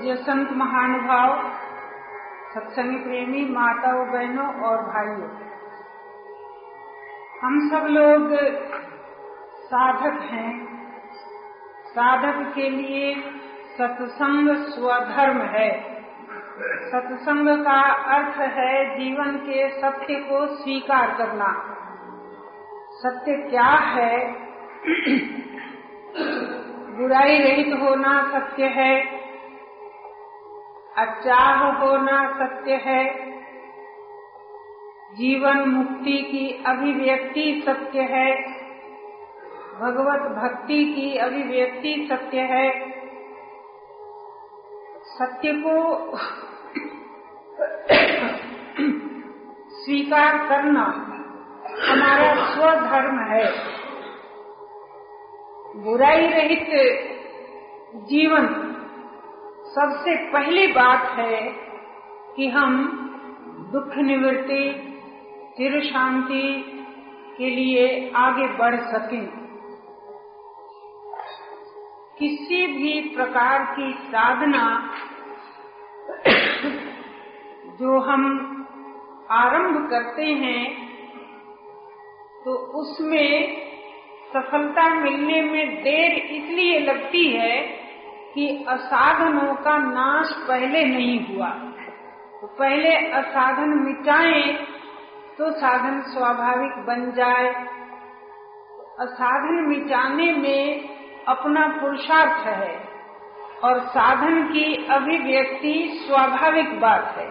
पूज्य संत महानुभाव, सत्संग प्रेमी, माताओं, बहनों और भाइयों। हम सब लोग साधक हैं। साधक के लिए सत्संग स्वधर्म है। सत्संग का अर्थ है जीवन के सत्य को स्वीकार करना। सत्य क्या है? बुराई रहित होना सत्य है। अचाह होना सत्य है। जीवन मुक्ति की अभिव्यक्ति सत्य है। भगवत भक्ति की अभिव्यक्ति सत्य है। सत्य को स्वीकार करना हमारा स्वधर्म है। बुराई रहित जीवन सबसे पहली बात है कि हम दुख निवृत्ति चिर शांति के लिए आगे बढ़ सकें। किसी भी प्रकार की साधना जो हम आरंभ करते हैं तो उसमें सफलता मिलने में देर इसलिए लगती है कि असाधनों का नाश पहले नहीं हुआ। तो पहले असाधन मिटाएँ तो साधन स्वाभाविक बन जाए। असाधन मिटाने में अपना पुरुषार्थ है और साधन की अभिव्यक्ति स्वाभाविक बात है।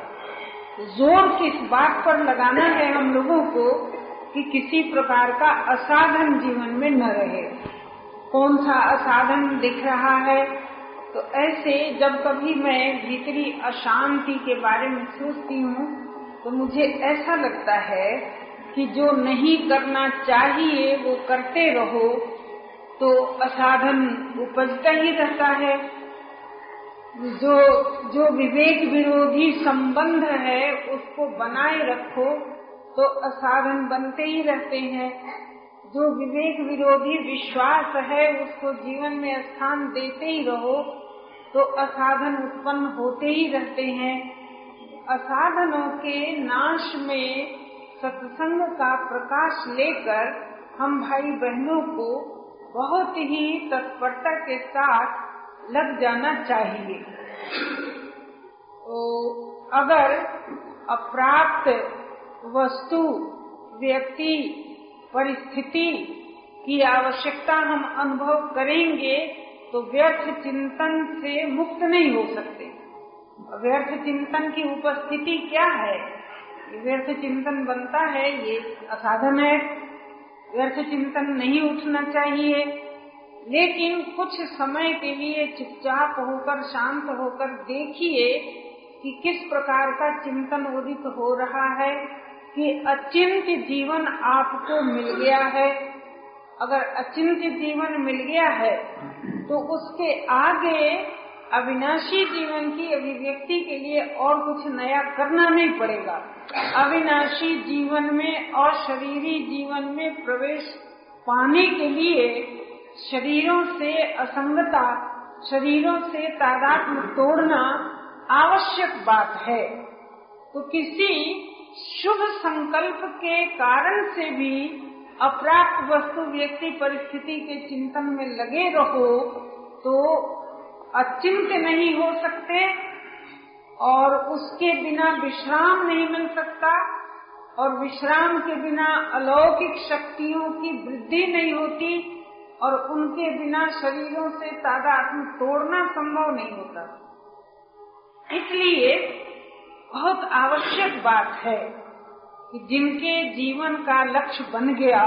ज़ोर किस बात पर लगाना है हम लोगों को कि किसी प्रकार का असाधन जीवन में न रहे। कौन सा असाधन दिख रहा है? तो ऐसे जब कभी मैं भीतरी अशांति के बारे में सोचती हूँ तो मुझे ऐसा लगता है कि जो नहीं करना चाहिए, वो करते रहो तो असाधन उपजता ही रहता है। जो जो विवेक विरोधी संबंध है, उसको बनाए रखो तो असाधन बनते ही रहते हैं। जो विवेक विरोधी विश्वास है, उसको जीवन में स्थान देते ही रहो तो असाधन उत्पन्न होते ही रहते हैं। असाधनों के नाश में सत्संग का प्रकाश लेकर हम भाई बहनों को बहुत ही तत्परता के साथ लग जाना चाहिए। तो अगर अप्राप्त वस्तु, व्यक्ति, परिस्थिति की आवश्यकता हम अनुभव करेंगे तो व्यर्थ चिंतन से मुक्त नहीं हो सकते। व्यर्थ चिंतन की उपस्थिति क्या है? व्यर्थ चिंतन बनता है, ये असाधन है। व्यर्थ चिंतन नहीं उठना चाहिए। लेकिन कुछ समय के लिए चुपचाप होकर, शांत होकर देखिए कि किस प्रकार का चिंतन उदित हो रहा है, कि अचिंत जीवन आपको मिल गया है। अगर अचिंत जीवन मिल गया है तो उसके आगे अविनाशी जीवन की अभिव्यक्ति के लिए और कुछ नया करना नहीं पड़ेगा। अविनाशी जीवन में और शरीरी जीवन में प्रवेश पाने के लिए शरीरों से असंगता, शरीरों से तादात्म तोड़ना आवश्यक बात है। तो किसी शुभ संकल्प के कारण से भी अप्राप्त वस्तु व्यक्ति परिस्थिति के चिंतन में लगे रहो तो अचिंत नहीं हो सकते और उसके बिना विश्राम नहीं मिल सकता और विश्राम के बिना अलौकिक शक्तियों की वृद्धि नहीं होती और उनके बिना शरीरों से तादात्म तोड़ना संभव नहीं होता। इसलिए बहुत आवश्यक बात है कि जिनके जीवन का लक्ष्य बन गया,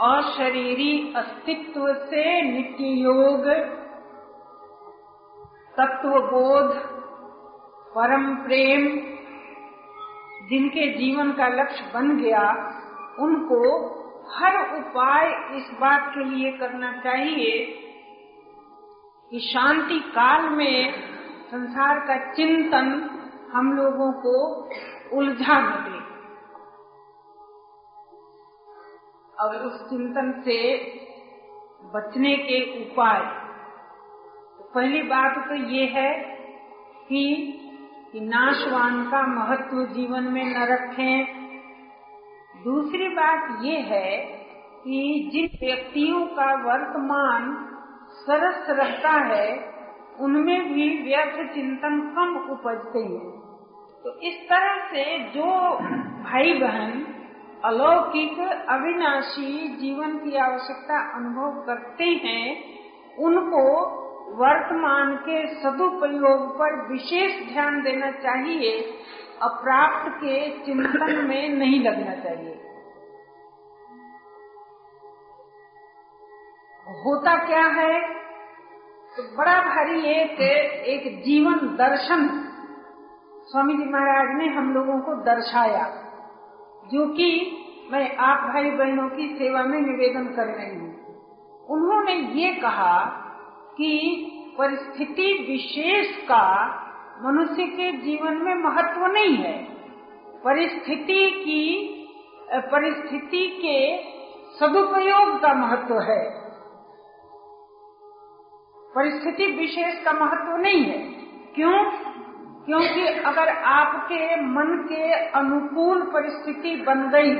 अशरीरी अस्तित्व से नित्य योग तत्व बोध परम प्रेम, जिनके जीवन का लक्ष्य बन गया, उनको हर उपाय इस बात के लिए करना चाहिए कि शांति काल में संसार का चिंतन हम लोगों को उलझा न दे। और उस चिंतन से बचने के उपाय। पहली बात तो ये है कि, कि नाशवान का महत्व जीवन में न रखें। दूसरी बात ये है कि जिन व्यक्तियों का वर्तमान सरस रहता है उनमें भी व्यर्थ चिंतन कम उपजते हैं। तो इस तरह से जो भाई बहन अलौकिक, अविनाशी जीवन की आवश्यकता अनुभव करते हैं, उनको वर्तमान के सदुपयोग पर विशेष ध्यान देना चाहिए, अप्राप्त के चिंतन में नहीं लगना चाहिए। होता क्या है? तो बड़ा भारी एक एक जीवन दर्शन स्वामी जी महाराज ने हम लोगों को दर्शाया, जो कि मैं आप भाई बहनों की सेवा में निवेदन कर रही हूँ। उन्होंने ये कहा कि परिस्थिति विशेष का मनुष्य के जीवन में महत्व नहीं है। परिस्थिति की परिस्थिति के सदुपयोग का महत्व है। परिस्थिति विशेष का महत्व नहीं है। क्यों? क्योंकि अगर आपके मन के अनुकूल परिस्थिति बन गई,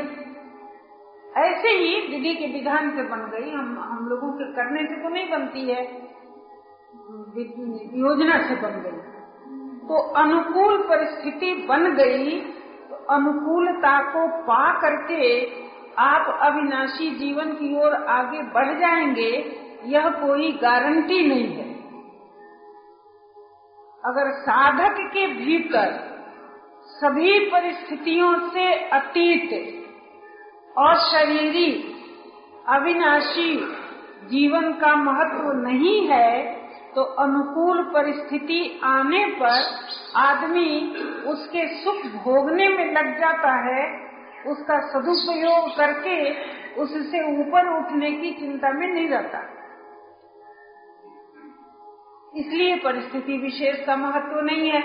ऐसे ही विधि के विधान से बन गई, हम हम लोगों के करने से तो नहीं बनती है, योजना से बन गई। तो अनुकूल परिस्थिति बन गई तो अनुकूलता को पा करके आप अविनाशी जीवन की ओर आगे बढ़ जाएँगे, यह कोई गारंटी नहीं है। अगर साधक के भीतर सभी परिस्थितियों से अतीत, अशरीरी, अविनाशी जीवन का महत्व नहीं है तो अनुकूल परिस्थिति आने पर आदमी उसके सुख भोगने में लग जाता है, उसका सदुपयोग करके उससे ऊपर उठने की चिंता में नहीं रहता। इसलिए परिस्थिति विशेष का महत्व नहीं है।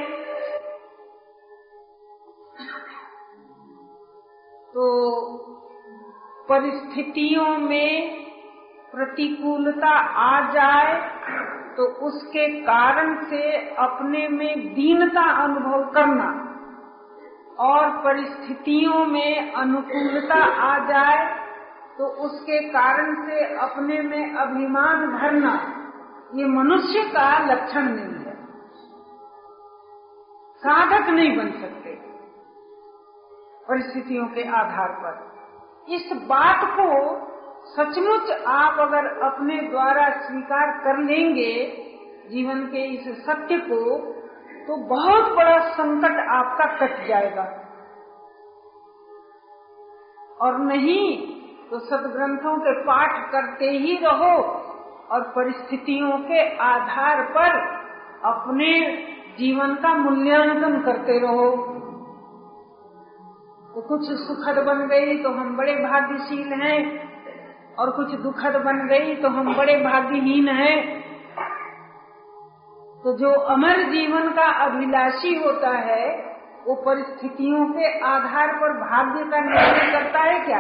तो परिस्थितियों में प्रतिकूलता आ जाए तो उसके कारण से अपने में दीनता अनुभव करना और परिस्थितियों में अनुकूलता आ जाए तो उसके कारण से अपने में अभिमान भरना। ये मनुष्य का लक्षण नहीं है। साधक नहीं बन सकते। परिस्थितियों के आधार पर। इस बात को सचमुच आप अगर अपने द्वारा स्वीकार कर लेंगे, जीवन के इस सत्य को तो बहुत बड़ा संकट आपका कट जाएगा। और नहीं तो सदग्रंथों के पाठ करते ही रहो। और परिस्थितियों के आधार पर अपने जीवन का मूल्यांकन करते रहो। तो कुछ सुखद बन गई तो हम बड़े भाग्यशील हैं, और कुछ दुखद बन गई तो हम बड़े भाग्यहीन हैं। तो जो अमर जीवन का अभिलाषी होता है, वो परिस्थितियों के आधार पर भाग्य का निर्णय करता है क्या?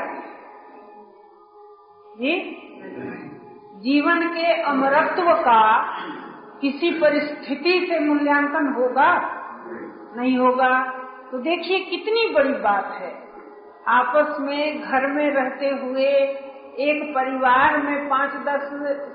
जी? जीवन के अमरत्व का किसी परिस्थिति से मूल्यांकन होगा? नहीं होगा। तो देखिए कितनी बड़ी बात है। आपस में, घर में रहते हुए एक परिवार में पाँच दस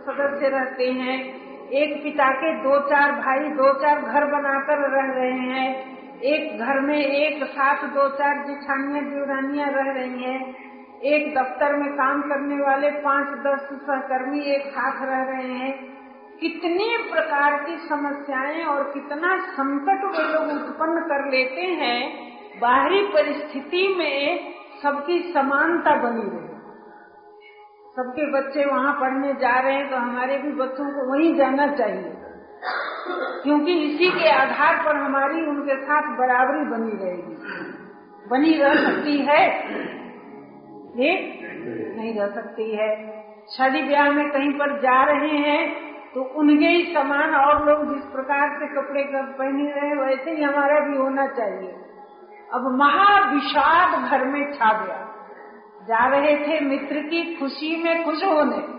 सदस्य रहते हैं, एक पिता के दो चार भाई, दो चार घर बनाकर रह रहे हैं, एक घर में एक साथ दो चार जिठानिया देवरानियाँ रह रही हैं। एक दफ्तर में काम करने वाले पाँच दस सहकर्मी एक साथ रह रहे हैं। कितने प्रकार की समस्याएँ और कितना संकट वे लोग उत्पन्न कर लेते हैं, बाहरी परिस्थिति में सबकी समानता बनी रहे। सबके बच्चे वहाँ पढ़ने जा रहे हैं तो हमारे भी बच्चों को वहीं जाना चाहिए। क्योंकि इसी के आधार पर हमारी उनके साथ बराबरी बनी रहेगी। बनी रह सकती है। ये नहीं रह सकती है। शादी ब्याह में कहीं पर जा रहे हैं तो उनके ही समान और लोग जिस प्रकार से कपड़े पहने रहे, वैसे ही हमारा भी होना चाहिए। अब महाविषाद घर में छा गया। जा रहे थे मित्र की खुशी में खुश होने।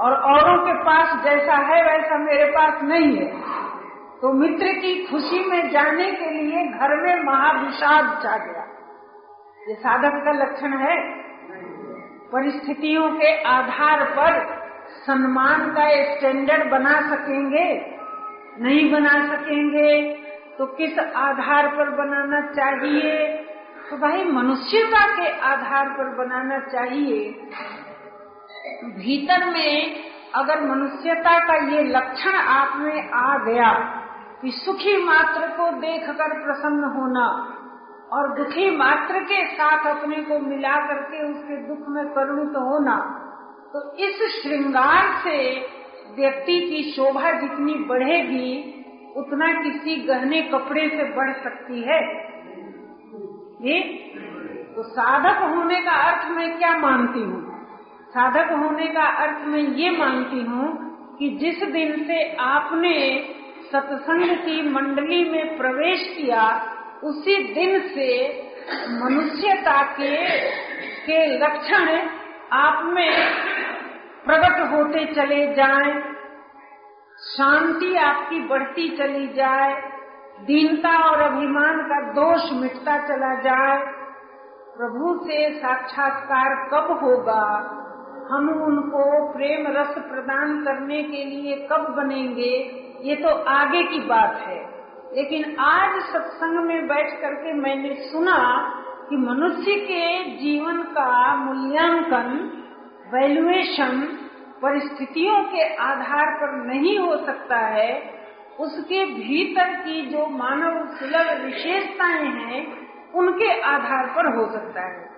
और औरों के पास जैसा है, वैसा मेरे पास नहीं है। तो मित्र की खुशी में जाने के लिए घर में महाविषाद छा गया। ये साधक का लक्षण है। परिस्थितियों के आधार पर सम्मान का स्टैंडर्ड बना सकेंगे, नहीं बना सकेंगे तो किस आधार पर बनाना चाहिए? तो भाई मनुष्यता के आधार पर बनाना चाहिए। भीतर में अगर मनुष्यता का ये लक्षण आप में आ गया, कि सुखी मात्र को देखकर प्रसन्न होना और दुखी मात्र के साथ अपने को मिला करके उसके दुख में करुणित होना तो इस श्रृंगार से व्यक्ति की शोभा जितनी बढ़ेगी, उतना किसी गहने कपड़े से बढ़ सकती है। ये तो साधक होने का अर्थ मैं क्या मानती हूँ? साधक होने का अर्थ मैं ये मानती हूँ कि जिस दिन से आपने सत्संग की मंडली में प्रवेश किया उसी दिन से मनुष्यता के के लक्षण आप में प्रकट होते चले जाएँ, शांति आपकी बढ़ती चली जाए। दीनता और अभिमान का दोष मिटता चला जाए। प्रभु से साक्षात्कार कब होगा? हम उनको प्रेम रस प्रदान करने के लिए कब बनेंगे? ये तो आगे की बात है। लेकिन आज सत्संग में बैठ करके मैंने सुना कि मनुष्य के जीवन का मूल्यांकन वैल्यूएशन परिस्थितियों के आधार पर नहीं हो सकता है। उसके भीतर की जो मानव सुलभ विशेषताएँ हैं, उनके आधार पर हो सकता है।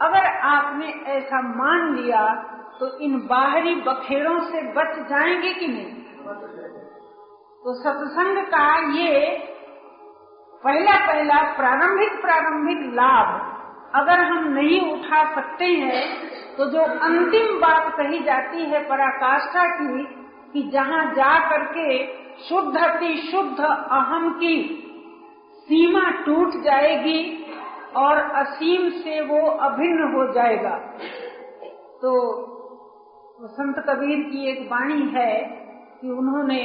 अगर आपने ऐसा मान लिया तो इन बाहरी बखेड़ों से बच जाएँगे कि नहीं? तो सत्संग का ये पहला पहला प्रारंभिक प्रारंभिक लाभ अगर हम नहीं उठा सकते हैं तो जो अंतिम बात कही जाती है पराकाष्ठा की, कि जहाँ जा करके शुद्ध अति शुद्ध अहम की सीमा टूट जाएगी और असीम से वो अभिन्न हो जाएगा। तो संत कबीर की एक वाणी है कि उन्होंने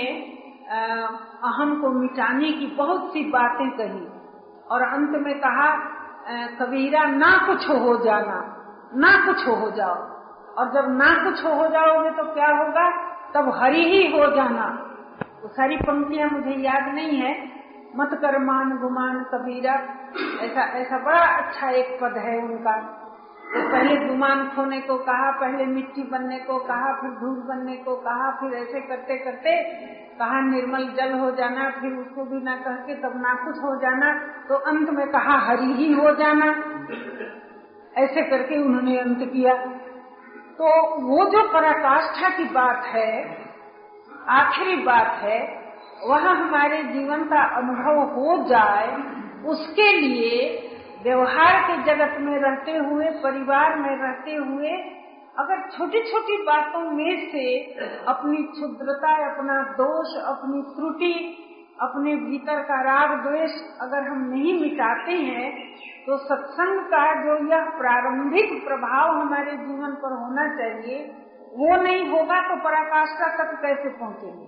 अहम को मिटाने की बहुत सी बातें कही। और अंत में कहा कबीरा, ना कुछ हो जाना, ना कुछ हो जाओ। और जब ना कुछ हो जाओगे तो क्या होगा? तब हरी ही हो जाना। तो सारी पंक्तियाँ मुझे याद नहीं है। मत कर मान गुमान कबीरा। ऐसा ऐसा बड़ा अच्छा एक पद है उनका। पहले गुमान खोने को कहा, पहले मिट्टी बनने को कहा, फिर धूप बनने को कहा, फिर ऐसे करते करते कहा निर्मल जल हो जाना, फिर उसको भी ना कह के तब ना कुछ हो जाना तो अंत में कहा हरी ही हो जाना। ऐसे करके उन्होंने अंत किया। तो वो जो पराकाष्ठा की बात है, आखिरी बात है, वह हमारे जीवन का अनुभव हो जाए, उसके लिए व्यवहार के जगत में रहते हुए, परिवार में रहते हुए, अगर छोटी छोटी बातों में से अपनी क्षुद्रता, अपना दोष, अपनी त्रुटि, अपने भीतर का राग द्वेष अगर हम नहीं मिटाते हैं तो सत्संग का जो यह प्रारंभिक प्रभाव हमारे जीवन पर होना चाहिए, वो नहीं होगा तो पराकाष्ठा तक कैसे पहुँचेंगे?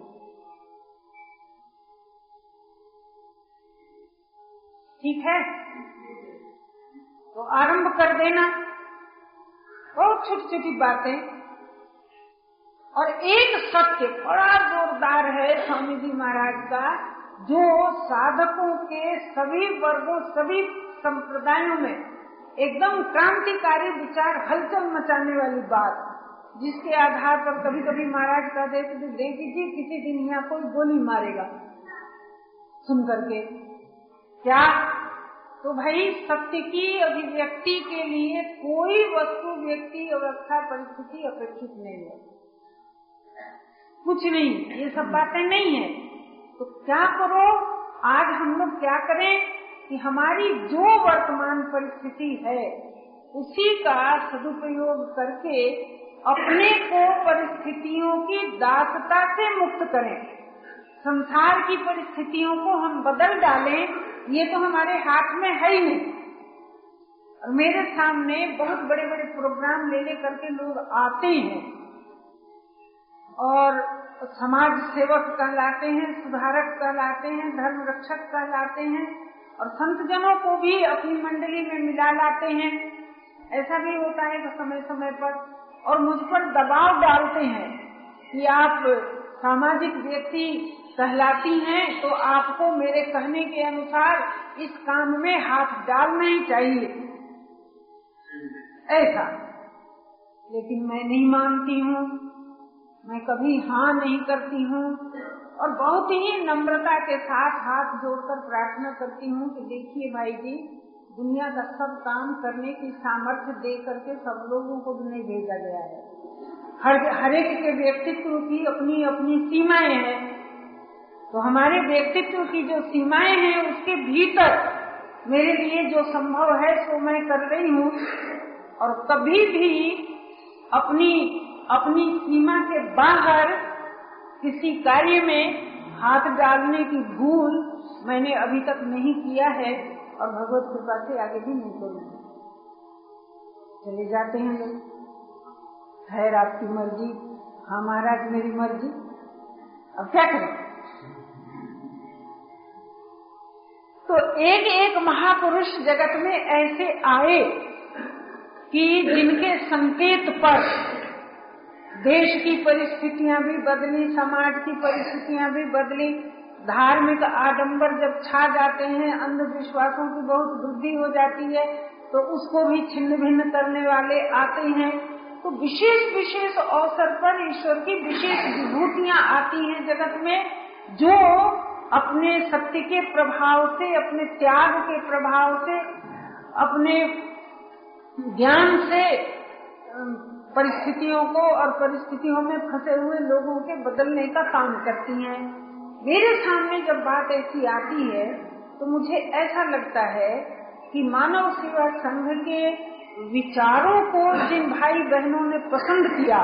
ठीक है? तो आरंभ कर देना। बहुत छोटी छोटी बातें। और एक सत्य बड़ा जोरदार है स्वामी जी महाराज का, जो साधकों के सभी वर्गों, सभी संप्रदायों में एकदम क्रांतिकारी विचार हलचल मचाने वाली बात, जिसके आधार पर कभी कभी महाराज देते थे देवी जी किसी दिन यहाँ कोई गोली मारेगा। सुन करके, क्या तो भाई सत्य की अभिव्यक्ति के लिए कोई वस्तु, व्यक्ति, अवस्था, परिस्थिति अपेक्षित नहीं है। कुछ नहीं, ये सब बातें नहीं है। तो क्या करो आज हम लोग क्या करें कि हमारी जो वर्तमान परिस्थिति है, उसी का सदुपयोग करके अपने को परिस्थितियों की दासता से मुक्त करें। संसार की परिस्थितियों को हम बदल डालें ये तो हमारे हाथ में है ही नहीं। और मेरे सामने बहुत बड़े बड़े प्रोग्राम ले ले करके लोग आते हैं। और समाज सेवक कहलाते हैं, सुधारक कहलाते हैं, धर्म रक्षक कहलाते हैं, और संत जनों को भी अपनी मंडली में मिला लाते हैं। ऐसा भी होता है समय समय पर, और मुझ पर दबाव डालते हैं कि आप सामाजिक व्यक्ति कहलाती हैं तो आपको मेरे कहने के अनुसार इस काम में हाथ डालना ही चाहिए। ऐसा। लेकिन मैं नहीं मानती हूँ। मैं कभी हाँ नहीं करती हूँ। और बहुत ही नम्रता के साथ हाथ जोड़कर प्रार्थना करती हूँ कि देखिए भाई जी, दुनिया का सब काम करने की सामर्थ्य दे करके सब लोगों को भी नहीं भेजा गया है। हर हर एक के व्यक्तित्व की अपनी अपनी सीमाएँ हैं। तो हमारे व्यक्तित्व की जो सीमाएँ हैं, उसके भीतर मेरे लिए जो संभव है वो मैं कर रही हूँ। और कभी भी अपनी अपनी सीमा के बाहर किसी कार्य में हाथ डालने की भूल मैंने अभी तक नहीं किया है और भगवत कृपा से आगे भी नहीं करूँगी चले जाते हैं लोग। खैर, आपकी मर्ज़ी। हाँ महाराज, मेरी मर्ज़ी। अब क्या करें? तो एक एक महापुरुष जगत में ऐसे आए कि जिनके संकेत पर देश की परिस्थितियाँ भी बदली, समाज की परिस्थितियाँ भी बदली, धार्मिक आडंबर जब छा जाते हैं, अंधविश्वासों की बहुत वृद्धि हो जाती है तो उसको भी छिन्न भिन्न करने वाले आते हैं। तो विशेष विशेष अवसर पर ईश्वर की विशेष विभूतियाँ आती हैं जगत में, जो अपने सत्य के प्रभाव से, अपने त्याग के प्रभाव से, अपने ज्ञान से परिस्थितियों को और परिस्थितियों में फंसे हुए लोगों के बदलने का काम करती हैं। मेरे सामने जब बात ऐसी आती है तो मुझे ऐसा लगता है कि मानव सेवा संघ के विचारों को जिन भाई बहनों ने पसंद किया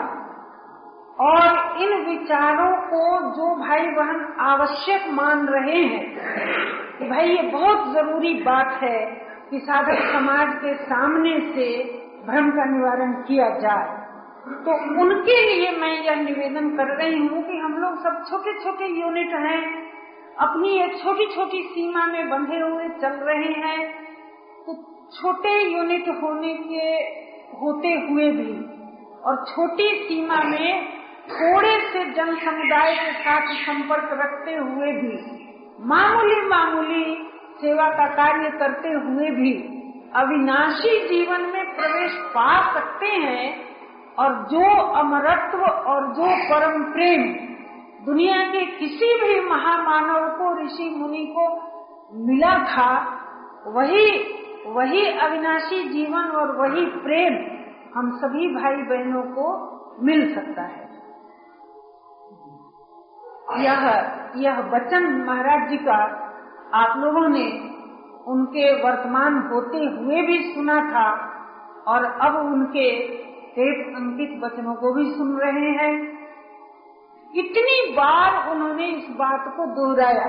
और इन विचारों को जो भाई बहन आवश्यक मान रहे हैं, कि भाई ये बहुत ज़रूरी बात है कि साधक समाज के सामने से भ्रम का निवारण किया जाए। तो उनके लिए मैं यह निवेदन कर रही हूँ कि हम लोग सब छोटे छोटे यूनिट हैं, अपनी एक छोटी छोटी सीमा में बंधे हुए चल रहे हैं तो छोटे यूनिट होने के, होते हुए भी और छोटी सीमा में थोड़े से जन समुदाय के साथ संपर्क रखते हुए भी, मामूली मामूली सेवा का कार्य करते हुए भी अविनाशी जीवन में प्रवेश पा सकते हैं और जो अमरत्व और जो परम प्रेम दुनिया के किसी भी महामानव को, ऋषि मुनि को मिला था, वही वही अविनाशी जीवन और वही प्रेम हम सभी भाई बहनों को मिल सकता है। यह यह वचन महाराज जी का आप लोगों ने उनके वर्तमान होते हुए भी सुना था और अब उनके टेप अंकित वचनों को भी सुन रहे हैं। इतनी बार उन्होंने इस बात को दोहराया।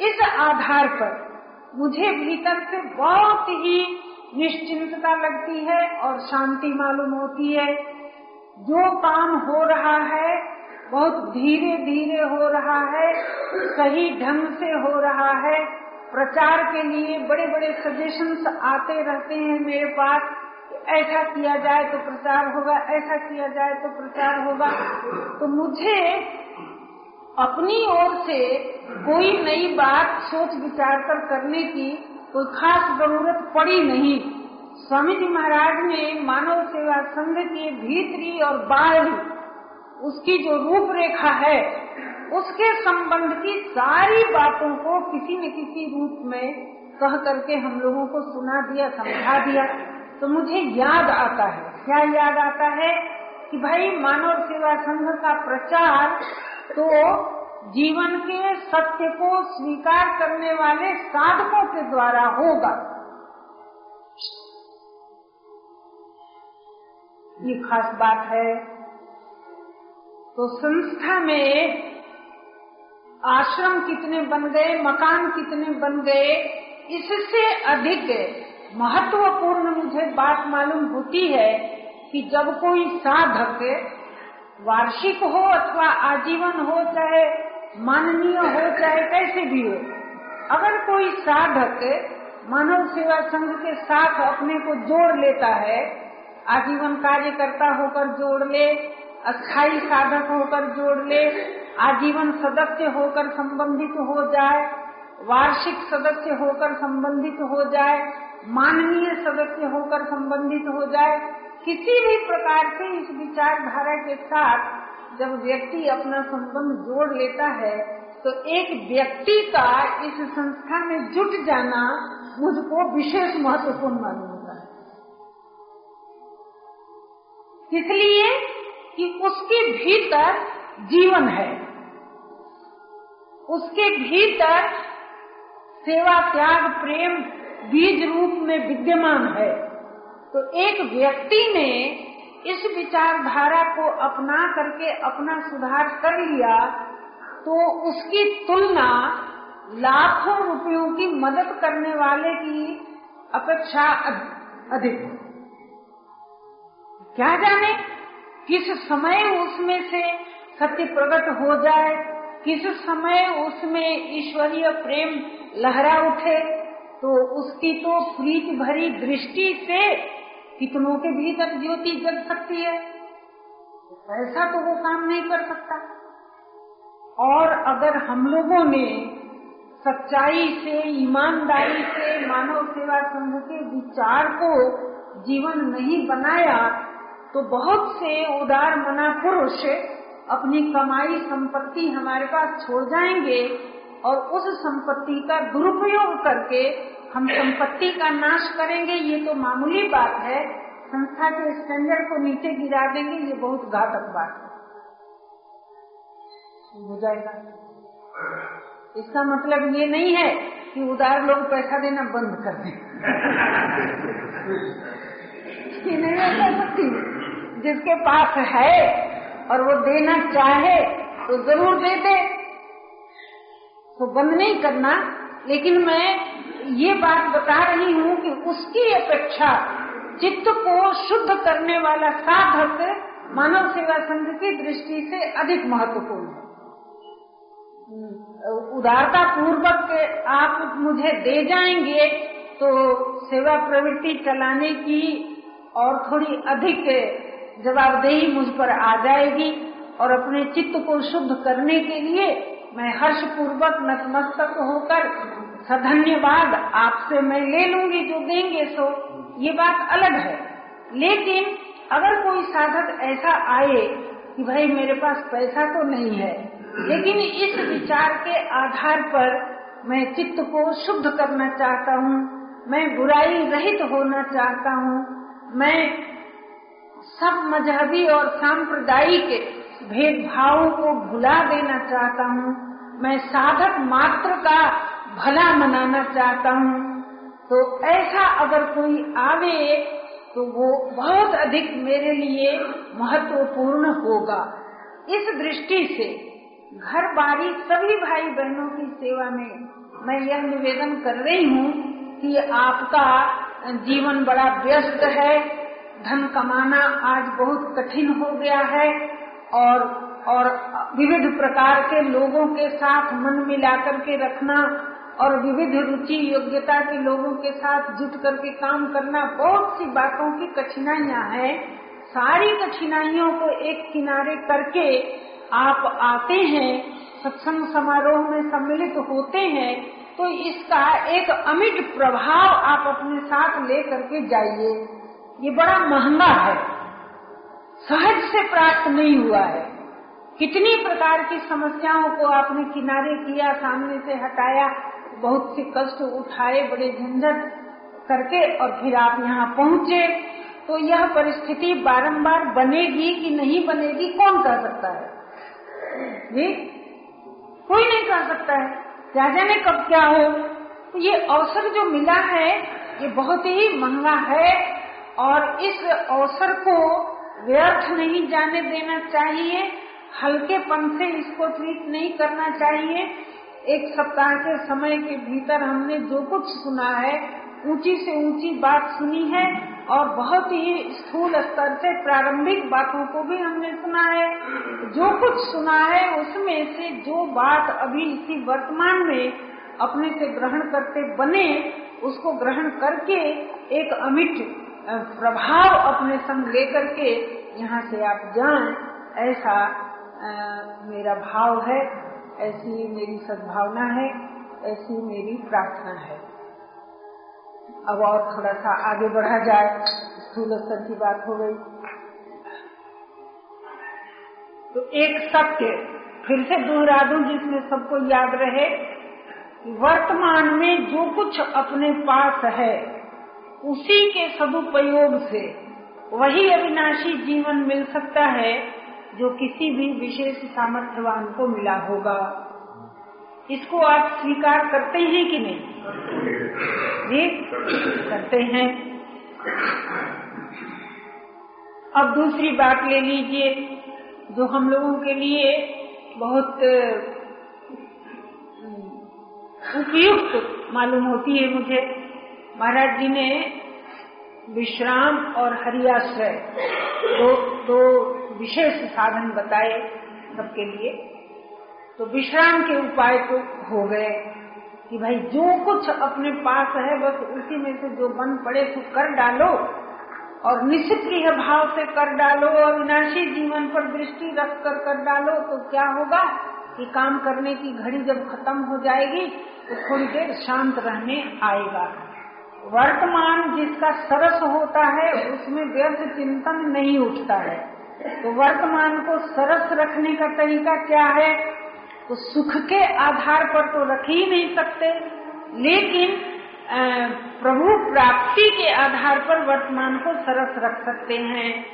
इस आधार पर मुझे भीतर से बहुत ही निश्चिंतता लगती है और शांति मालूम होती है। जो काम हो रहा है बहुत धीरे धीरे हो रहा है, सही ढंग से हो रहा है। प्रचार के लिए बड़े बड़े सजेशंस आते रहते हैं मेरे पास ऐसा किया जाए तो प्रचार होगा, ऐसा किया जाए तो प्रचार होगा। तो मुझे अपनी ओर से कोई नई बात सोच विचार कर करने की कोई खास ज़रूरत पड़ी नहीं। स्वामी जी महाराज ने मानव सेवा संघ के भीतरी और बाहरी उसकी जो रूपरेखा है, उसके संबंध की सारी बातों को किसी न किसी रूप में कह करके हम लोगों को सुना दिया, समझा दिया। तो मुझे याद आता है। क्या याद आता है कि भाई मानव सेवा संघ का प्रचार तो जीवन के सत्य को स्वीकार करने वाले साधकों के द्वारा होगा। ये खास बात है। तो संस्था में आश्रम कितने बन गए, मकान कितने बन गए, इससे अधिक महत्वपूर्ण मुझे बात मालूम होती है कि जब कोई साधक वार्षिक हो अथवा आजीवन हो, चाहे माननीय हो, चाहे कैसे भी हो, अगर कोई साधक मानव सेवा संघ के साथ अपने को जोड़ लेता है, आजीवन कार्यकर्ता होकर जोड़ ले अस्थाई साधक होकर जोड़ ले, आजीवन सदस्य होकर संबंधित हो जाए, वार्षिक सदस्य होकर संबंधित हो जाए, माननीय सदस्य होकर संबंधित हो जाए, किसी भी प्रकार से इस विचारधारा के साथ जब व्यक्ति अपना संबंध जोड़ लेता है तो एक व्यक्ति का इस संस्था में जुट जाना मुझको विशेष महत्वपूर्ण मालूम होता है। इसलिए कि उसके भीतर जीवन है। उसके भीतर सेवा, त्याग, प्रेम, बीज रूप में विद्यमान है। तो एक व्यक्ति ने इस विचारधारा को अपना करके अपना सुधार कर लिया तो उसकी तुलना लाखों रुपयों की मदद करने वाले की अपेक्षा अधिक क्या जाने? किस समय उसमें से सत्य प्रकट हो जाए, किस समय उसमें ईश्वरीय प्रेम लहरा उठे तो उसकी तो प्रीत भरी दृष्टि से कितनों के भीतर ज्योति जग सकती है। ऐसा तो वो काम नहीं कर सकता। और अगर हम लोगों ने सच्चाई से, ईमानदारी से, मानव सेवा संघ के विचार को जीवन नहीं बनाया तो बहुत से उदार मना पुरुष अपनी कमाई संपत्ति हमारे पास छोड़ जाएँगे और उस संपत्ति का दुरुपयोग करके हम संपत्ति का नाश करेंगे, ये तो मामूली बात है। संस्था के स्टैंडर्ड को नीचे गिरा देंगे, ये बहुत घातक बात है। हो जाएगा। इसका मतलब ये नहीं है कि उदार लोग पैसा देना बंद कर दें। नहीं सकती। जिसके पास है और वो देना चाहे तो ज़रूर दे दे। तो बंद नहीं करना। लेकिन मैं ये बात बता रही हूँ कि उसकी अपेक्षा चित्त को शुद्ध करने वाला साधक मानव सेवा संघ की दृष्टि से अधिक महत्वपूर्ण है। उदारता पूर्वक आप मुझे दे जाएँगे तो सेवा प्रवृत्ति चलाने की और थोड़ी अधिक जवाबदेही मुझ पर आ जाएगी और अपने चित्त को शुद्ध करने के लिए मैं हर्ष पूर्वक नतमस्तक होकर सधन्यवाद आपसे मैं ले लूँगी जो देंगे सो ये बात अलग है। लेकिन अगर कोई साधक ऐसा आए कि भाई मेरे पास पैसा तो नहीं है, लेकिन इस विचार के आधार पर मैं चित्त को शुद्ध करना चाहता हूँ, मैं बुराई रहित होना चाहता हूँ, मैं सब मजहबी और सांप्रदायिक भेदभाव को भुला देना चाहता हूँ। मैं साधक मात्र का भला मनाना चाहता हूँ। तो ऐसा अगर कोई आवे तो वो बहुत अधिक मेरे लिए महत्वपूर्ण होगा। इस दृष्टि से घर बारी सभी भाई बहनों की सेवा में मैं यह निवेदन कर रही हूँ कि आपका जीवन बड़ा व्यस्त है धन कमाना आज बहुत कठिन हो गया है और और विविध प्रकार के लोगों के साथ मन मिलाकर के रखना और विविध रुचि योग्यता के लोगों के साथ जुट करके काम करना बहुत सी बातों की कठिनाइयाँ हैं। सारी कठिनाइयों को एक किनारे करके आप आते हैं, सत्संग समारोह में सम्मिलित होते हैं तो इसका एक अमिट प्रभाव आप अपने साथ ले करके जाइए। ये बड़ा महँगा है। सहज से प्राप्त नहीं हुआ है। कितनी प्रकार की समस्याओं को आपने किनारे किया, सामने से हटाया, बहुत से कष्ट उठाए, बड़े झंझट करके और फिर आप यहाँ पहुँचे तो यह परिस्थिति बारंबार बनेगी कि नहीं बनेगी, कौन कह सकता है? जी? कोई नहीं कह सकता है। क्या जाने कब क्या हो? तो ये अवसर जो मिला है, ये बहुत ही महँगा है। और इस अवसर को व्यर्थ नहीं जाने देना चाहिए, हल्केपन से इसको ट्रीट नहीं करना चाहिए। एक सप्ताह के समय के भीतर हमने जो कुछ सुना है, ऊँची से ऊँची बात सुनी है और बहुत ही स्थूल स्तर से प्रारंभिक बातों को भी हमने सुना है। जो कुछ सुना है, उसमें से जो बात अभी इसी वर्तमान में अपने से ग्रहण करते बने, उसको ग्रहण करके एक अमिट प्रभाव अपने संग लेकर के यहाँ से आप जाएँ ऐसा आ, मेरा भाव है ऐसी मेरी सद्भावना है ऐसी मेरी प्रार्थना है। अब और थोड़ा सा आगे बढ़ा जाए स्थूल स्तर की बात हो गई। तो एक सत्य फिर से दोहरा दूँ जिसमें सबको याद रहे वर्तमान में जो कुछ अपने पास है उसी के सदुपयोग से वही अविनाशी जीवन मिल सकता है, जो किसी भी विशेष सामर्थ्यवान को मिला होगा। इसको आप स्वीकार करते हैं कि नहीं? जी, करते हैं। अब दूसरी बात ले लीजिए, जो हम लोगों के लिए बहुत उपयुक्त मालूम होती है मुझे। महाराज जी ने विश्राम और हरियाश्रय दो दो विशेष साधन बताए सबके लिए। तो विश्राम के उपाय तो हो गए कि भाई जो कुछ अपने पास है, बस उसी में से जो बन पड़े तो कर डालो और निष्क्रिय भाव से कर डालो और विनाशी जीवन पर दृष्टि रख कर कर डालो। तो क्या होगा कि काम करने की घड़ी जब खत्म हो जाएगी तो थोड़ी देर शांत रहने आएगा। वर्तमान जिसका सरस होता है, उसमें व्यर्थ चिंतन नहीं उठता है। तो वर्तमान को सरस रखने का तरीका क्या है? तो सुख के आधार पर तो रख ही नहीं सकते। लेकिन प्रभु प्राप्ति के आधार पर वर्तमान को सरस रख सकते हैं।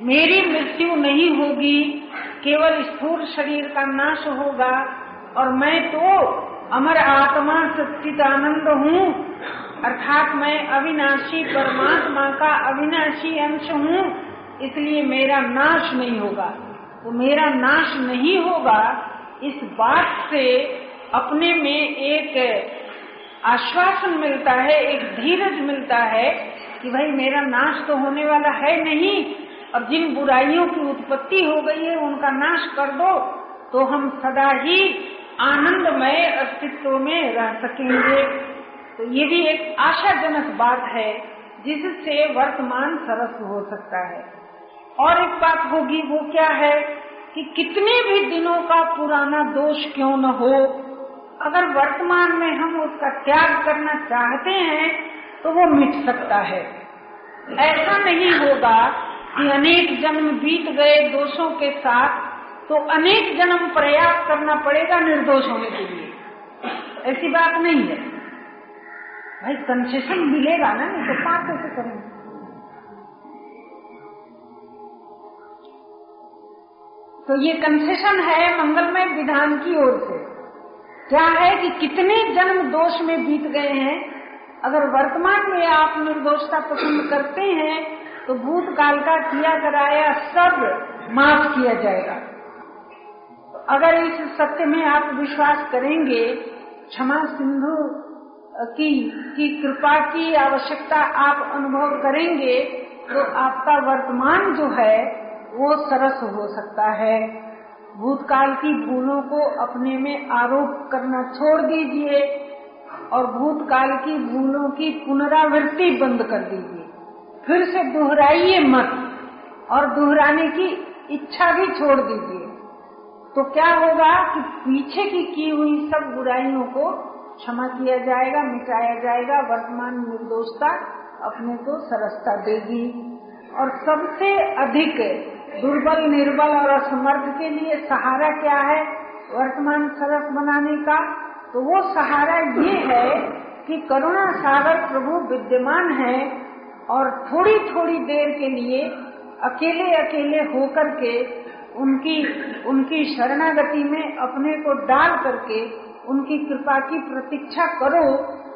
मेरी मृत्यु नहीं होगी, केवल स्थूल शरीर का नाश होगा, और मैं तो अमर आत्मा सच्चित आनंद हूँ। अर्थात मैं अविनाशी परमात्मा का अविनाशी अंश हूँ, इसलिए मेरा नाश नहीं होगा। तो मेरा नाश नहीं होगा, इस बात से अपने में एक आश्वासन मिलता है, एक धीरज मिलता है कि भाई मेरा नाश तो होने वाला है नहीं, और जिन बुराइयों की उत्पत्ति हो गई है, उनका नाश कर दो तो हम सदा ही आनंदमय अस्तित्व में रह सकेंगे। तो ये भी एक आशाजनक बात है, जिससे वर्तमान सरस हो सकता है। और एक बात होगी, वो क्या है कि कितने भी दिनों का पुराना दोष क्यों न हो, अगर वर्तमान में हम उसका त्याग करना चाहते हैं तो वो मिट सकता है। ऐसा नहीं होगा कि अनेक जन्म बीत गए दोषों के साथ तो अनेक जन्म प्रयास करना पड़ेगा निर्दोष होने के लिए। ऐसी बात नहीं है। भाई कंसेशन मिलेगा ना, नहीं तो पाप कैसे करेंगे तो ये कंसेशन है मंगलमय विधान की ओर से। क्या है कि कितने जन्म दोष में बीत गए हैं? अगर वर्तमान में आप निर्दोषता पसंद करते हैं तो भूतकाल का किया कराया सब माफ़ किया जाएगा। अगर इस सत्य में आप विश्वास करेंगे, क्षमा सिंधु की की कृपा की आवश्यकता आप अनुभव करेंगे तो आपका वर्तमान जो है, वो सरस हो सकता है। भूतकाल की भूलों को अपने में आरोप करना छोड़ दीजिए और भूतकाल की भूलों की पुनरावृत्ति बंद कर दीजिए। फिर से दोहराइए मत और दोहराने की इच्छा भी छोड़ दीजिए। तो क्या होगा कि पीछे की की हुई सब बुराइयों को क्षमा किया जाएगा, मिटाया जाएगा, वर्तमान निर्दोषता अपने को सरसता देगी। और सबसे अधिक दुर्बल, निर्बल और असमर्थ के लिए सहारा क्या है? वर्तमान सरस बनाने का। तो वो सहारा ये है कि करुणा सागर प्रभु विद्यमान है और थोड़ी थोड़ी देर के लिए अकेले अकेले होकर के उनकी उनकी शरणागति में अपने को डाल करके उनकी कृपा की प्रतीक्षा करो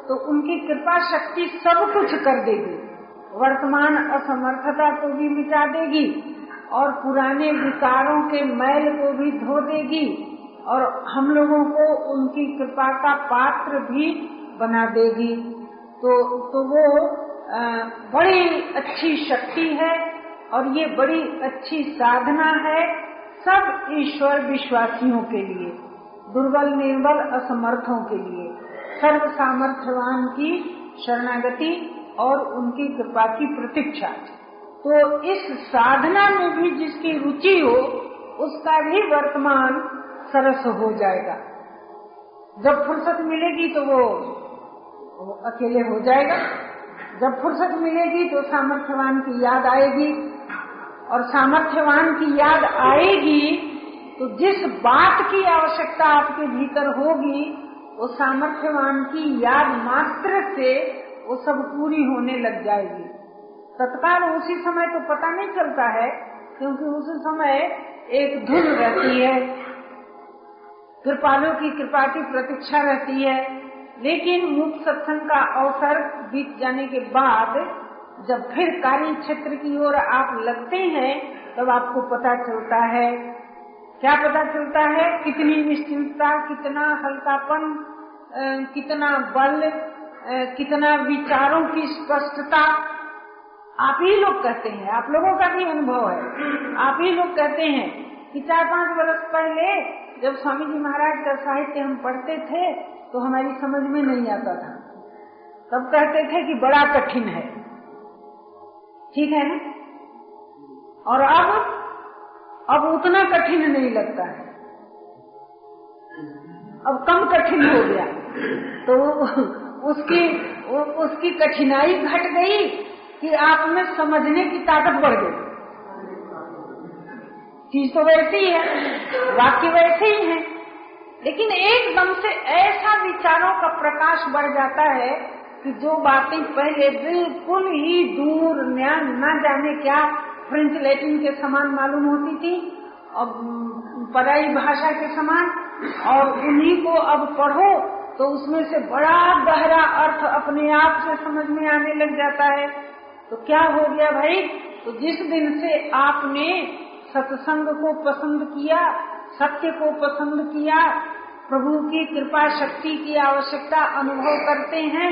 तो उनकी कृपा शक्ति सब कुछ कर देगी। वर्तमान असमर्थता को भी मिटा देगी और पुराने विकारों के मैल को भी धो देगी और हम लोगों को उनकी कृपा का पात्र भी बना देगी। तो तो वो आ, बड़ी अच्छी शक्ति है और ये बड़ी अच्छी साधना है सब ईश्वर विश्वासियों के लिए। दुर्बल निर्बल असमर्थों के लिए। सर्व सामर्थ्यवान की शरणागति और उनकी कृपा की प्रतीक्षा। तो इस साधना में भी जिसकी रुचि हो उसका भी वर्तमान सरस हो जाएगा। जब फुर्सत मिलेगी तो वो, वो अकेले हो जाएगा। जब फुर्सत मिलेगी तो सामर्थ्यवान की याद आएगी और सामर्थ्यवान की याद आएगी तो जिस बात की आवश्यकता आपके भीतर होगी, वो सामर्थ्यवान की याद मात्र से वो सब पूरी होने लग जाएगी। तत्काल उसी समय तो पता नहीं चलता है, क्योंकि उस समय एक धुन रहती है। कृपालों की कृपा की प्रतीक्षा रहती है। लेकिन मुक्त सत्संग का अवसर बीत जाने के बाद, जब फिर कार्य क्षेत्र की ओर आप लगते हैं, तब आपको पता चलता है क्या पता चलता है? कितनी निश्चिंतता, कितना हल्कापन कितना बल कितना विचारों की स्पष्टता। आप ही लोग कहते हैं, आप लोगों का भी अनुभव है। आप ही लोग कहते हैं कि चार पाँच वर्ष पहले जब स्वामी जी महाराज का साहित्य हम पढ़ते थे तो हमारी समझ में नहीं आता था। तब कहते थे कि बड़ा कठिन है। ठीक है ना? और अब अब उतना कठिन नहीं लगता है। अब कम कठिन हो गया। तो उसकी उसकी कठिनाई घट गई कि आप में समझने की ताकत बढ़ गई। चीज़ तो वैसी ही वाक्य वैसे ही है। लेकिन एकदम से ऐसा विचारों का प्रकाश बढ़ जाता है कि जो बातें पहले बिल्कुल ही दूर न जाने क्या फ्रेंच लैटिन के समान मालूम होती थी, अब पराई भाषा के समान, और उन्हीं को अब पढ़ो तो उसमें से बड़ा गहरा अर्थ अपने आप से समझ में आने लग जाता है। तो क्या हो गया भाई? तो जिस दिन से आपने सत्संग को पसंद किया, सत्य को पसंद किया, प्रभु की कृपा शक्ति की आवश्यकता अनुभव करते हैं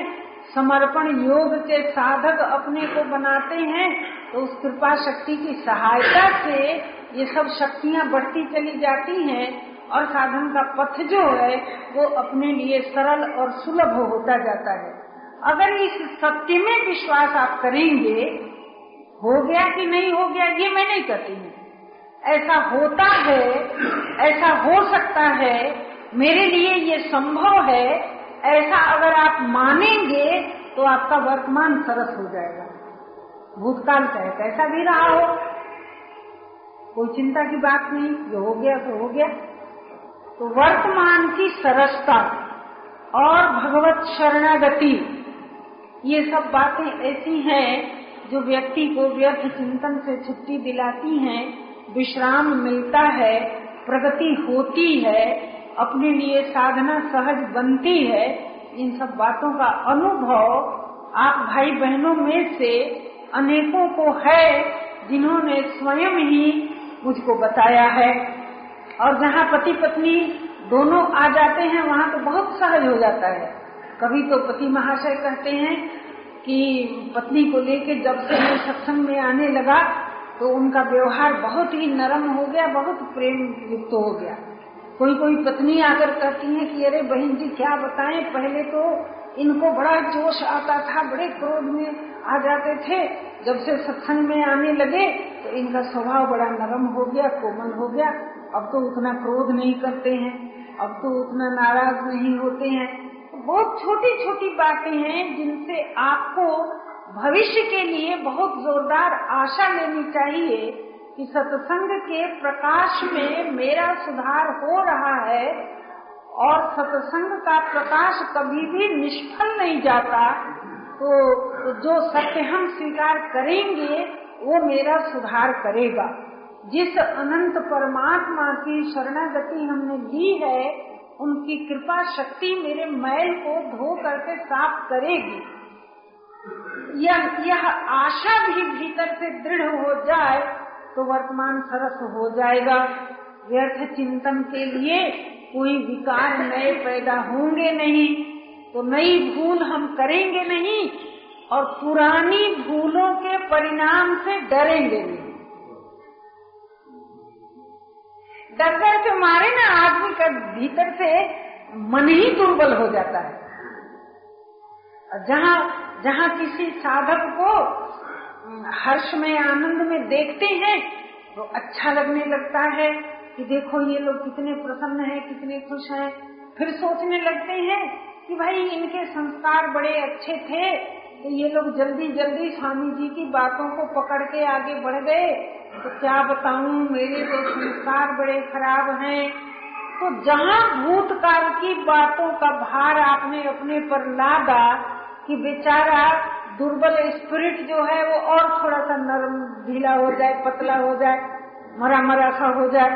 समर्पण योग के साधक अपने को बनाते हैं तो उस कृपा शक्ति की सहायता से ये सब शक्तियाँ बढ़ती चली जाती हैं और साधन का पथ जो है, वो अपने लिए सरल और सुलभ होता जाता है। अगर इस सत्य में विश्वास आप करेंगे, हो गया कि नहीं हो गया, ये मैं नहीं कहती हूँ। ऐसा होता है, ऐसा हो सकता है, मेरे लिए ये संभव है ऐसा अगर आप मानेंगे तो आपका वर्तमान सरस हो जाएगा। भूतकाल चाहे कैसा भी रहा हो, कोई चिंता की बात नहीं, जो हो गया तो हो गया। तो वर्तमान की सरसता और भगवत शरणागति, ये सब बातें ऐसी हैं जो व्यक्ति को व्यर्थ चिंतन से छुट्टी दिलाती हैं, विश्राम मिलता है, प्रगति होती है अपने लिए साधना सहज बनती है, इन सब बातों का अनुभव आप भाई बहनों में से अनेकों को है, जिन्होंने स्वयं ही मुझको बताया है। और जहाँ पति पत्नी दोनों आ जाते हैं, वहाँ तो बहुत सहज हो जाता है। कभी तो पति महाशय कहते हैं कि पत्नी को लेके जब से मैं सत्संग में आने लगा तो उनका व्यवहार बहुत ही नरम हो गया, बहुत प्रेम युक्त हो गया। कोई कोई पत्नी आकर कहती है कि, अरे बहन जी, क्या बताएँ? पहले तो इनको बड़ा जोश आता था, बड़े क्रोध में आ जाते थे। जब से सत्संग में आने लगे तो इनका स्वभाव बड़ा नरम हो गया, कोमल हो गया। अब तो उतना क्रोध नहीं करते हैं, अब तो उतना नाराज़ नहीं होते हैं। बहुत छोटी छोटी बातें हैं जिनसे आपको भविष्य के लिए बहुत जोरदार आशा लेनी चाहिए कि सत्संग के प्रकाश में मेरा सुधार हो रहा है और सत्संग का प्रकाश कभी भी निष्फल नहीं जाता तो जो सत्य हम स्वीकार करेंगे, वो मेरा सुधार करेगा। जिस अनंत परमात्मा की शरणागति हमने ली है, उनकी कृपा शक्ति मेरे मैल को धो करके साफ़ करेगी। यह यह आशा भी भीतर से दृढ़ हो जाए तो वर्तमान सरस हो जाएगा। व्यर्थ चिंतन के लिए कोई विकार नए पैदा होंगे नहीं। तो नई भूल हम करेंगे नहीं और पुरानी भूलों के परिणाम से डरेंगे नहीं। डर डर के मारे ना आदमी का भीतर से मन ही दुर्बल हो जाता है। जहाँ जहाँ किसी साधक को हर्ष में आनंद में देखते हैं तो अच्छा लगने लगता है कि देखो ये लोग कितने प्रसन्न हैं, कितने खुश हैं। फिर सोचने लगते हैं कि भाई इनके संस्कार बड़े अच्छे थे तो ये लोग जल्दी जल्दी स्वामी जी की बातों को पकड़ के आगे बढ़ गए। तो क्या बताऊँ, मेरे तो संस्कार बड़े खराब हैं। तो जहाँ भूतकाल की बातों का भार आपने अपने पर लादा कि बेचारा दुर्बल स्पिरिट जो है, वो और थोड़ा सा नरम, ढीला हो जाए, पतला हो जाए मरा मरा सा हो जाए।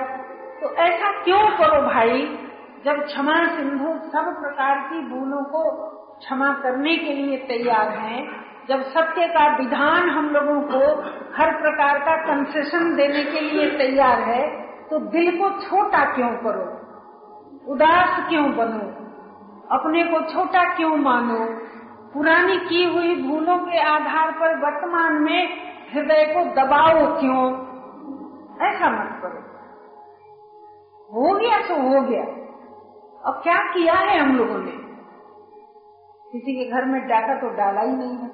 तो ऐसा क्यों करो भाई? जब क्षमा सिंधु सब प्रकार की भूलों को क्षमा करने के लिए तैयार हैं, जब सत्य का विधान हम लोगों को हर प्रकार का कंसेशन देने के लिए तैयार है तो दिल को छोटा क्यों करो? उदास क्यों बनो? अपने को छोटा क्यों मानो? पुरानी की हुई भूलों के आधार पर वर्तमान में हृदय को दबाओ क्यों? ऐसा मत करो। हो गया तो हो गया। अब क्या किया है हम लोगों ने? किसी के घर में डाका तो डाला ही नहीं है।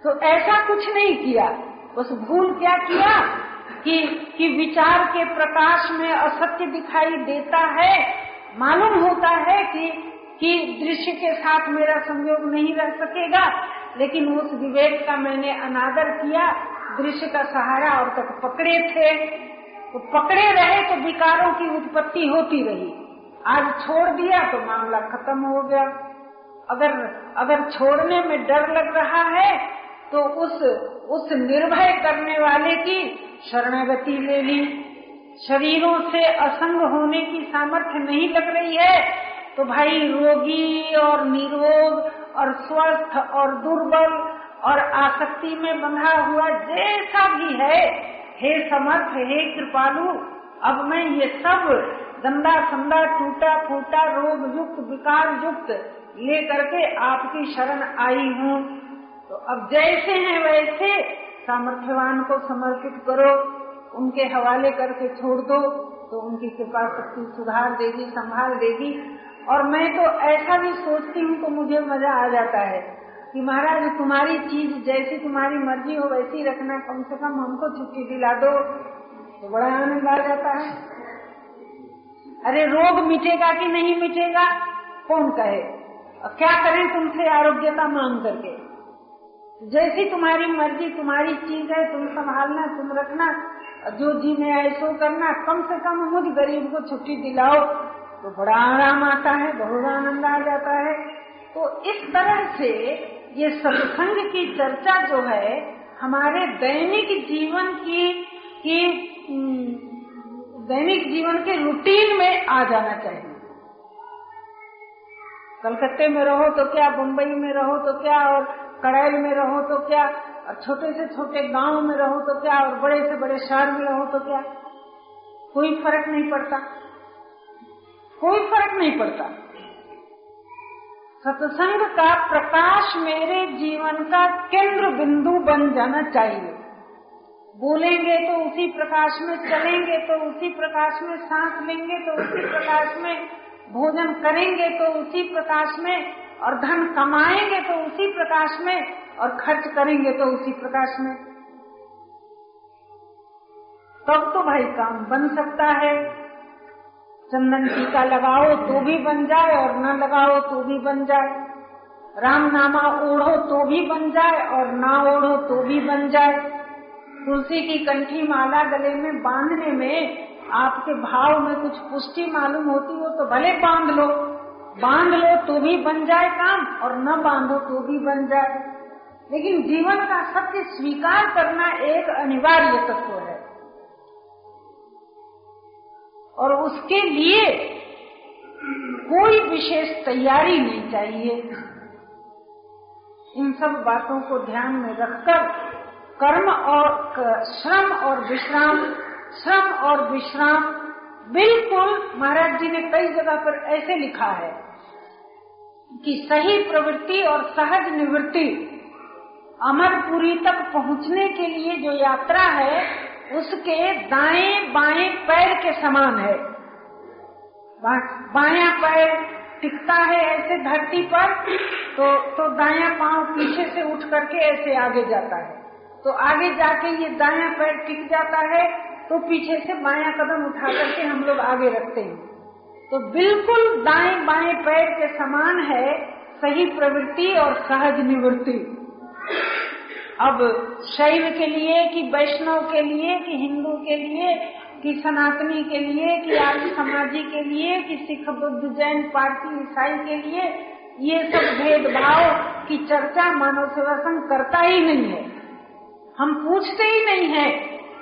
तो ऐसा कुछ नहीं किया। बस भूल क्या किया कि कि विचार के प्रकाश में असत्य दिखाई देता है मालूम होता है कि कि दृश्य के साथ मेरा संयोग नहीं रह सकेगा, लेकिन उस विवेक का मैंने अनादर किया, दृश्य का सहारा और तक पकड़े थे। तो पकड़े रहे तो विकारों की उत्पत्ति होती रही। आज छोड़ दिया तो मामला खत्म हो गया। अगर अगर छोड़ने में डर लग रहा है तो उस उस निर्भय करने वाले की शरणागति ले ली। शरीरों से असंग होने की सामर्थ्य नहीं लग रही है तो भाई रोगी और निरोग और स्वस्थ और दुर्बल और आसक्ति में बंधा हुआ जैसा भी है, हे समर्थ, हे कृपालु, अब मैं ये सब गंदा संदा टूटा फूटा रोग युक्त, विकार युक्त ले करके आपकी शरण आई हूँ। तो अब जैसे हैं वैसे सामर्थ्यवान को समर्पित करो। उनके हवाले करके छोड़ दो तो उनकी कृपा शक्ति सुधार देगी, संभाल देगी। और मैं तो ऐसा भी सोचती हूँ तो मुझे मज़ा आ जाता है कि महाराज, तुम्हारी चीज़ जैसी तुम्हारी मर्ज़ी हो, वैसी रखना। कम से कम हमको छुट्टी दिला दो। तो बड़ा आनंद आ जाता है। अरे, रोग मिटेगा कि नहीं मिटेगा? कौन कहे? और क्या करें तुमसे आरोग्यता मांग करके? जैसी तुम्हारी मर्ज़ी, तुम्हारी चीज़ है, तुम संभालना, तुम रखना। जो जी में ऐसो करना, कम से कम मुझ गरीब को छुट्टी दिलाओ तो बड़ा आराम आता है, बहुत आनंद आ जाता है। तो इस तरह से ये सत्संग की चर्चा जो है, हमारे दैनिक जीवन की की दैनिक जीवन के रूटीन में आ जाना चाहिए। कलकत्ते में रहो तो क्या मुंबई में रहो तो क्या, और कड़ैल में रहो तो क्या और छोटे से छोटे गाँव में रहो तो क्या, और बड़े से बड़े शहर में रहो तो क्या? कोई फ़र्क नहीं पड़ता। कोई फ़र्क नहीं पड़ता। सत्संग का प्रकाश मेरे जीवन का केंद्र बिंदु बन जाना चाहिए। बोलेंगे तो उसी प्रकाश में चलेंगे तो उसी प्रकाश में सांस लेंगे तो उसी प्रकाश में भोजन करेंगे तो उसी प्रकाश में और धन कमाएँगे तो उसी प्रकाश में और खर्च करेंगे तो उसी प्रकाश में। तब तो भाई काम बन सकता है। चंदन टीका लगाओ तो भी बन जाए और न लगाओ तो भी बन जाए। राम नामा ओढ़ो तो भी बन जाए और ना ओढ़ो तो भी बन जाए। तुलसी की कंठी माला गले में बांधने में आपके भाव में कुछ पुष्टि मालूम होती हो तो भले बाँध लो। बाँध लो तो भी बन जाए काम और न बांधो तो भी बन जाए। लेकिन जीवन का सत्य स्वीकार करना एक अनिवार्य तत्व है। और उसके लिए कोई विशेष तैयारी नहीं चाहिए। इन सब बातों को ध्यान में रखकर कर्म और श्रम और विश्राम, श्रम और विश्राम, बिल्कुल महाराज जी ने कई जगह पर ऐसे लिखा है कि सही प्रवृत्ति और सहज निवृत्ति अमरपुरी तक पहुँचने के लिए जो यात्रा है, उसके दाएँ बाएँ पैर के समान है। बाया पैर टिकता है ऐसे धरती पर तो तो दाया पाँव पीछे से उठ करके ऐसे आगे जाता है। तो आगे जाके ये दाया पैर टिक जाता है तो पीछे से बाया कदम उठा करके हम लोग आगे रखते हैं। तो बिल्कुल दाएँ बाएँ पैर के समान है, सही प्रवृत्ति और सहज निवृत्ति। अब शैव के लिए, कि वैष्णव के लिए, कि हिंदू के लिए, कि सनातनी के लिए, कि आर्य समाजी के लिए, कि सिख, बुद्ध, जैन पार्टी ईसाई के लिए, ये सब भेदभाव की चर्चा मानव सेवा संघ करता ही नहीं है। हम पूछते ही नहीं है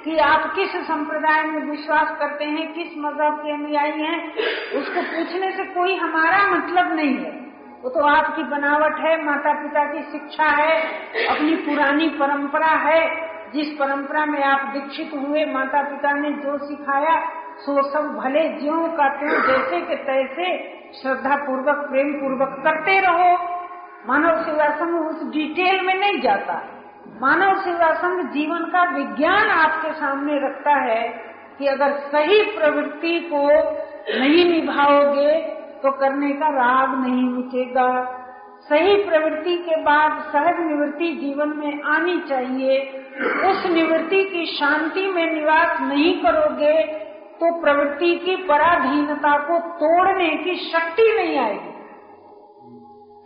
कि आप किस संप्रदाय में विश्वास करते हैं, किस मज़हब के अनुयायी हैं, उसको पूछने से कोई हमारा मतलब नहीं है। वो तो आपकी बनावट है माता पिता की शिक्षा है, अपनी पुरानी परंपरा है। जिस परंपरा में आप दीक्षित हुए माता पिता ने जो सिखाया, सो सब भले ज्यो का त्यों, जैसे के तैसे श्रद्धा पूर्वक प्रेम पूर्वक करते रहो। मानव सेवा संघ उस डिटेल में नहीं जाता। मानव सेवा संघ जीवन का विज्ञान आपके सामने रखता है कि अगर सही प्रवृत्ति को नहीं निभाओगे तो करने का राग नहीं मिटेगा सही प्रवृत्ति के बाद सहज निवृत्ति जीवन में आनी चाहिए। उस निवृत्ति की शांति में निवास नहीं करोगे तो प्रवृत्ति की पराधीनता को तोड़ने की शक्ति नहीं आएगी।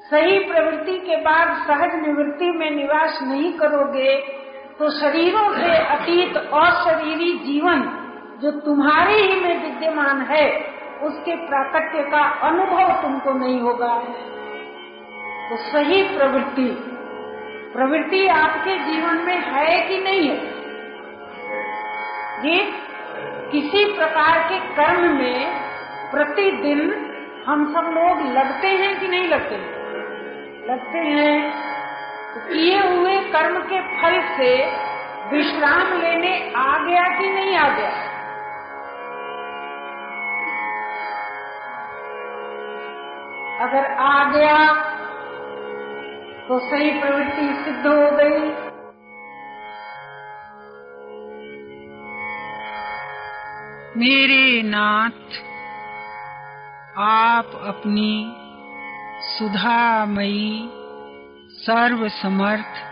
सही प्रवृत्ति के बाद सहज निवृत्ति में निवास नहीं करोगे तो शरीरों से अतीत और अशरीरी जीवन, जो तुम्हारे ही में विद्यमान है उसके प्राकट्य का अनुभव तुमको नहीं होगा। तो सही प्रवृत्ति प्रवृत्ति आपके जीवन में है कि नहीं है? ये किसी प्रकार के कर्म में प्रतिदिन हम सब लोग लगते हैं कि नहीं लगते? हैं लगते हैं। तो किए हुए कर्म के फल से विश्राम लेने आ गया कि नहीं आ गया? अगर आ गया तो सही प्रवृत्ति सिद्ध हो गई। मेरे नाथ, आप अपनी सुधामयी, सर्वसमर्थ,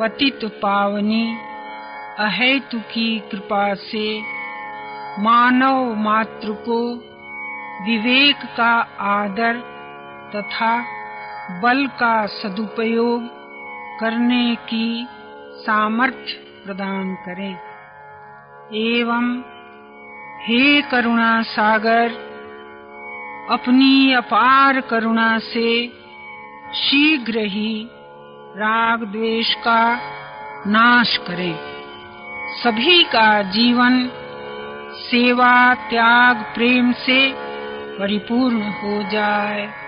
पतित पावनी, अहेतु की कृपा से मानव मात्र को विवेक का आदर तथा बल का सदुपयोग करने की सामर्थ्य प्रदान करें। एवं हे करुणा सागर, अपनी अपार करुणा से शीघ्र ही राग द्वेष का नाश करे। सभी का जीवन सेवा, त्याग, प्रेम से परिपूर्ण हो जाए।